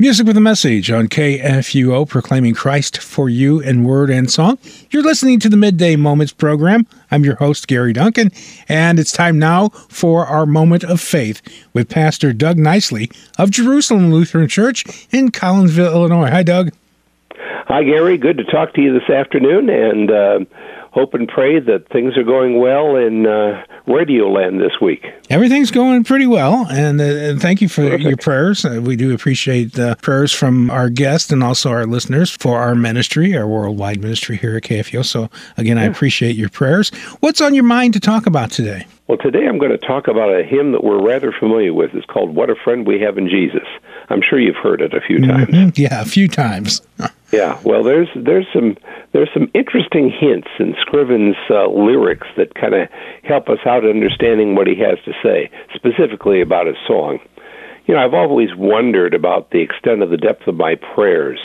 Music with a message on KFUO, proclaiming Christ for you in word and song. You're listening to the Midday Moments program. I'm your host, Gary Duncan, and it's time now for our moment of faith with Pastor Doug Nicely of Jerusalem Lutheran Church in Collinsville, Illinois. Hi, Doug. Hi, Gary. Good to talk to you this afternoon, and uh, hope and pray that things are going well in uh, Radio Land this week. Everything's going pretty well, and, uh, and thank you for Perfect. your prayers. Uh, we do appreciate the prayers from our guests and also our listeners for our ministry, our worldwide ministry here at KFUO. So, again, yeah. I appreciate your prayers. What's on your mind to talk about today? Well, today I'm going to talk about a hymn that we're rather familiar with. It's called What a Friend We Have in Jesus. I'm sure you've heard it a few mm-hmm. times. Mm-hmm. Yeah, a few times. yeah, well, there's there's some there's some interesting hints in Scriven's uh, lyrics that kind of help us out understanding what he has to say, specifically about his song. You know, I've always wondered about the extent of the depth of my prayers,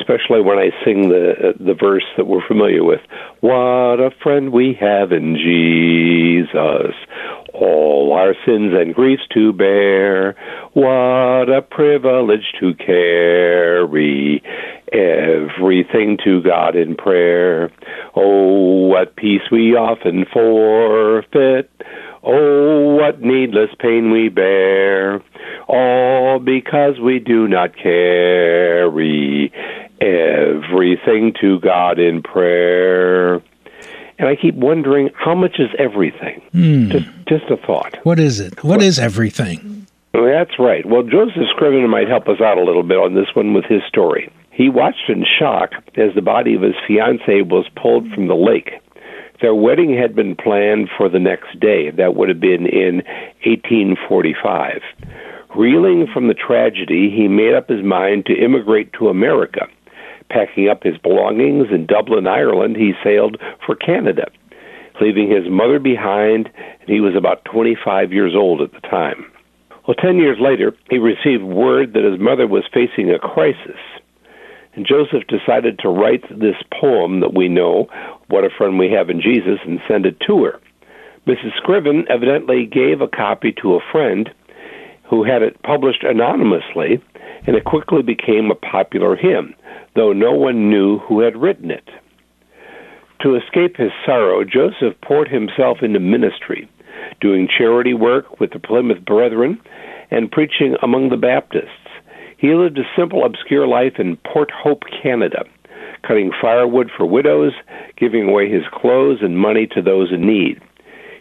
especially when I sing the uh, the verse that we're familiar with. What a friend we have in Jesus all our sins and griefs to bear. What a privilege to carry everything to God in prayer. Oh, what peace we often forfeit. Oh, what needless pain we bear. All because we do not carry everything to God in prayer and I keep wondering how much is everything. Hmm. Just, just a thought. What is it? What, what is everything? That's right. Well, Joseph Scriven might help us out a little bit on this one with his story. He watched in shock as the body of his fiancee was pulled from the lake. Their wedding had been planned for the next day. That would have been in 1845. Reeling from the tragedy, he made up his mind to immigrate to America. Packing up his belongings in Dublin, Ireland, he sailed for Canada, leaving his mother behind, and he was about 25 years old at the time. Well, 10 years later, he received word that his mother was facing a crisis. And Joseph decided to write this poem that we know, What a Friend We Have in Jesus, and send it to her. Mrs. Scriven evidently gave a copy to a friend who had it published anonymously, and it quickly became a popular hymn though no one knew who had written it. To escape his sorrow, Joseph poured himself into ministry, doing charity work with the Plymouth Brethren and preaching among the Baptists. He lived a simple, obscure life in Port Hope, Canada, cutting firewood for widows, giving away his clothes and money to those in need.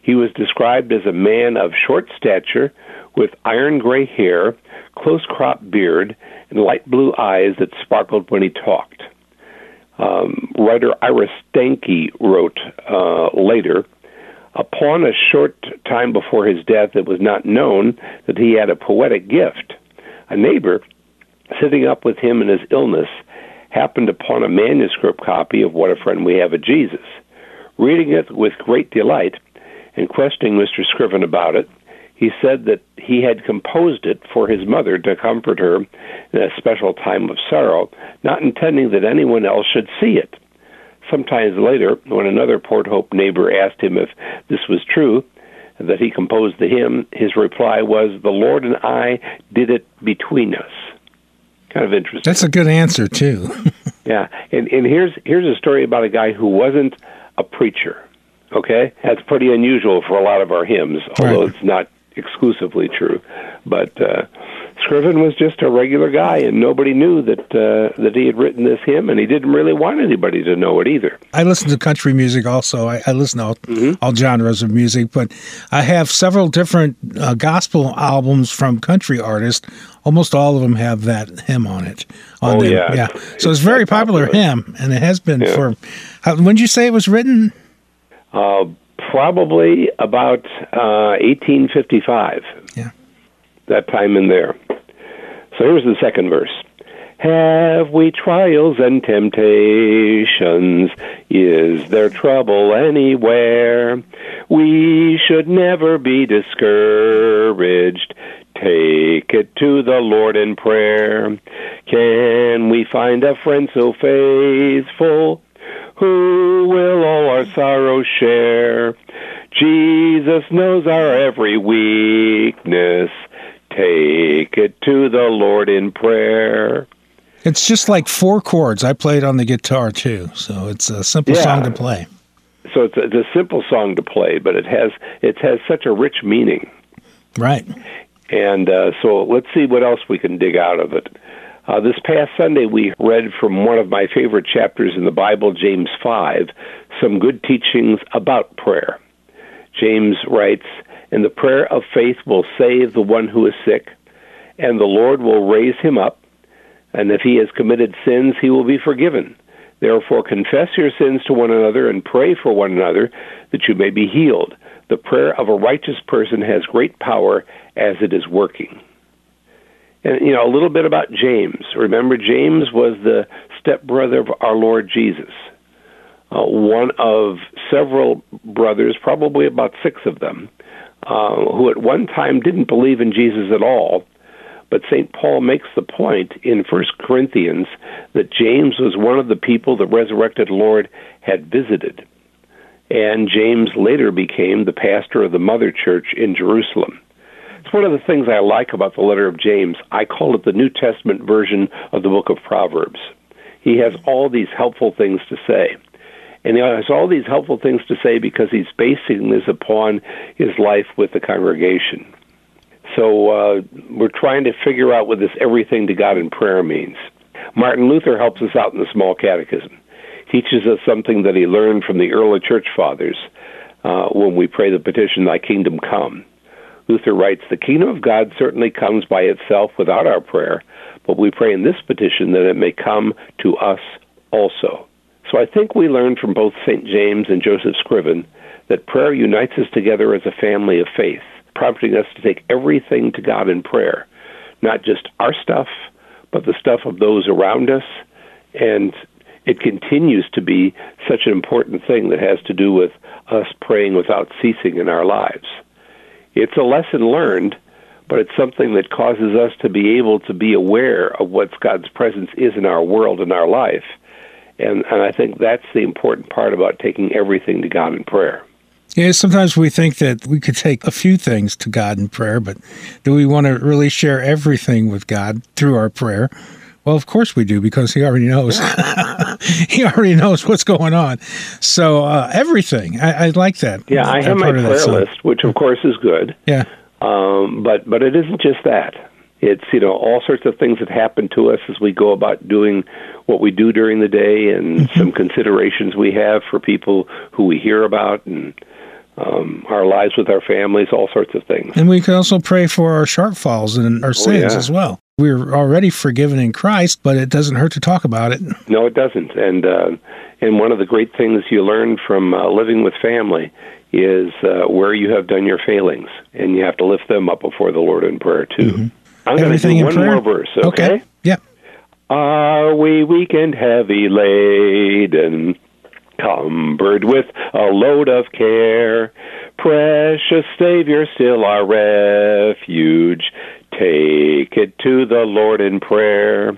He was described as a man of short stature, with iron gray hair, close cropped beard, and light blue eyes that sparkled when he talked. Um, writer Ira Sankey wrote uh, later, upon a short time before his death, it was not known that he had a poetic gift. A neighbor, sitting up with him in his illness, happened upon a manuscript copy of What a Friend We Have of Jesus. Reading it with great delight and questioning Mr. Scriven about it, he said that he had composed it for his mother to comfort her in a special time of sorrow, not intending that anyone else should see it. Sometimes later, when another Port Hope neighbor asked him if this was true, that he composed the hymn, his reply was, The Lord and I did it between us. Kind of interesting. That's a good answer, too. yeah. And, and here's, here's a story about a guy who wasn't a preacher. Okay? That's pretty unusual for a lot of our hymns, although right. it's not exclusively true. But uh, Scriven was just a regular guy, and nobody knew that uh, that he had written this hymn, and he didn't really want anybody to know it either. I listen to country music also. I, I listen to all, mm-hmm. all, genres of music, but I have several different uh, gospel albums from country artists. Almost all of them have that hymn on it. On oh them. yeah, yeah. So it's, it's very popular, popular, hymn, and it has been yeah. for. How, when did you say it was written? Uh, probably about uh, 1855. Yeah. That time in there. So here's the second verse. Have we trials and temptations? Is there trouble anywhere? We should never be discouraged. Take it to the Lord in prayer. Can we find a friend so faithful? who will all our sorrows share. Jesus knows our every weakness. Take it to the Lord in prayer. It's just like four chords. I played on the guitar too, so it's a simple Yeah. song to play. So it's a, it's a simple song to play, but it has it has such a rich meaning. Right. And uh, so let's see what else we can dig out of it. Uh, this past Sunday, we read from one of my favorite chapters in the Bible, James 5, some good teachings about prayer. James writes, And the prayer of faith will save the one who is sick, and the Lord will raise him up. And if he has committed sins, he will be forgiven. Therefore, confess your sins to one another and pray for one another that you may be healed. The prayer of a righteous person has great power as it is working. And, you know, a little bit about James. Remember, James was the stepbrother of our Lord Jesus. Uh, one of several brothers, probably about six of them, uh, who at one time didn't believe in Jesus at all. But St. Paul makes the point in 1 Corinthians that James was one of the people the resurrected Lord had visited. And James later became the pastor of the mother church in Jerusalem. It's one of the things I like about the letter of James. I call it the New Testament version of the book of Proverbs. He has all these helpful things to say. And he has all these helpful things to say because he's basing this upon his life with the congregation. So uh, we're trying to figure out what this everything to God in prayer means. Martin Luther helps us out in the Small Catechism. Teaches us something that he learned from the early church fathers uh, when we pray the petition, Thy kingdom come. Luther writes, The kingdom of God certainly comes by itself without our prayer, but we pray in this petition that it may come to us also. So I think we learned from both St. James and Joseph Scriven that prayer unites us together as a family of faith, prompting us to take everything to God in prayer, not just our stuff, but the stuff of those around us. And it continues to be such an important thing that has to do with us praying without ceasing in our lives. It's a lesson learned, but it's something that causes us to be able to be aware of what God's presence is in our world and our life. And, and I think that's the important part about taking everything to God in prayer. Yeah, sometimes we think that we could take a few things to God in prayer, but do we want to really share everything with God through our prayer? Well, of course we do because He already knows. he already knows what's going on. So uh, everything, I, I like that. Yeah, I have my part of that prayer list, which of course is good. Yeah, Um, but but it isn't just that. It's you know all sorts of things that happen to us as we go about doing what we do during the day, and some considerations we have for people who we hear about, and um, our lives with our families, all sorts of things. and we can also pray for our shortfalls and our sins yeah. as well. We're already forgiven in Christ, but it doesn't hurt to talk about it. No, it doesn't. And uh, and one of the great things you learn from uh, living with family is uh, where you have done your failings, and you have to lift them up before the Lord in prayer too. I'm going to do one prayer? more verse, okay? Yeah. Are we weak and heavy laden, cumbered with a load of care? Precious Savior, still our refuge. Take it to the Lord in prayer.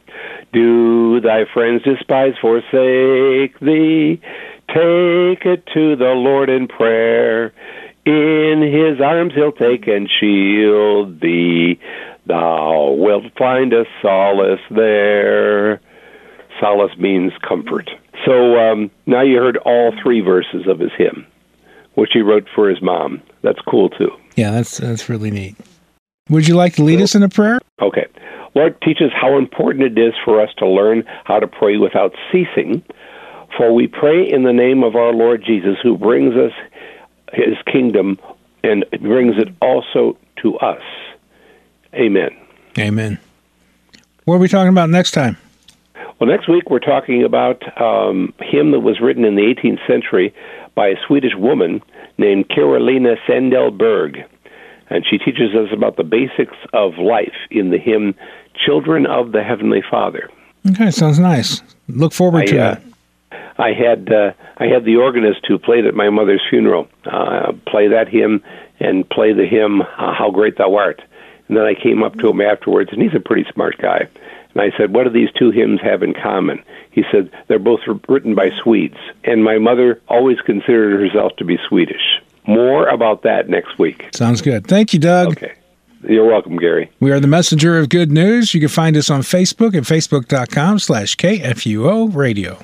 Do thy friends despise, forsake thee? Take it to the Lord in prayer. In his arms he'll take and shield thee. Thou wilt find a solace there. Solace means comfort. So um, now you heard all three verses of his hymn, which he wrote for his mom. That's cool too. Yeah, that's that's really neat. Would you like to lead us in a prayer? Okay. Lord, teach us how important it is for us to learn how to pray without ceasing. For we pray in the name of our Lord Jesus, who brings us his kingdom and brings it also to us. Amen. Amen. What are we talking about next time? Well, next week we're talking about um, a hymn that was written in the 18th century by a Swedish woman named Carolina Sandell-Berg. And she teaches us about the basics of life in the hymn Children of the Heavenly Father. Okay, sounds nice. Look forward to uh, that. I had uh, I had the organist who played at my mother's funeral uh, play that hymn and play the hymn "How Great Thou Art." And then I came up to him afterwards, and he's a pretty smart guy. And I said, "What do these two hymns have in common?" He said, "They're both written by Swedes." And my mother always considered herself to be Swedish. More about that next week. Sounds good. Thank you, Doug. Okay. You're welcome, Gary. We are the messenger of good news. You can find us on Facebook at facebook.com slash KFUO radio.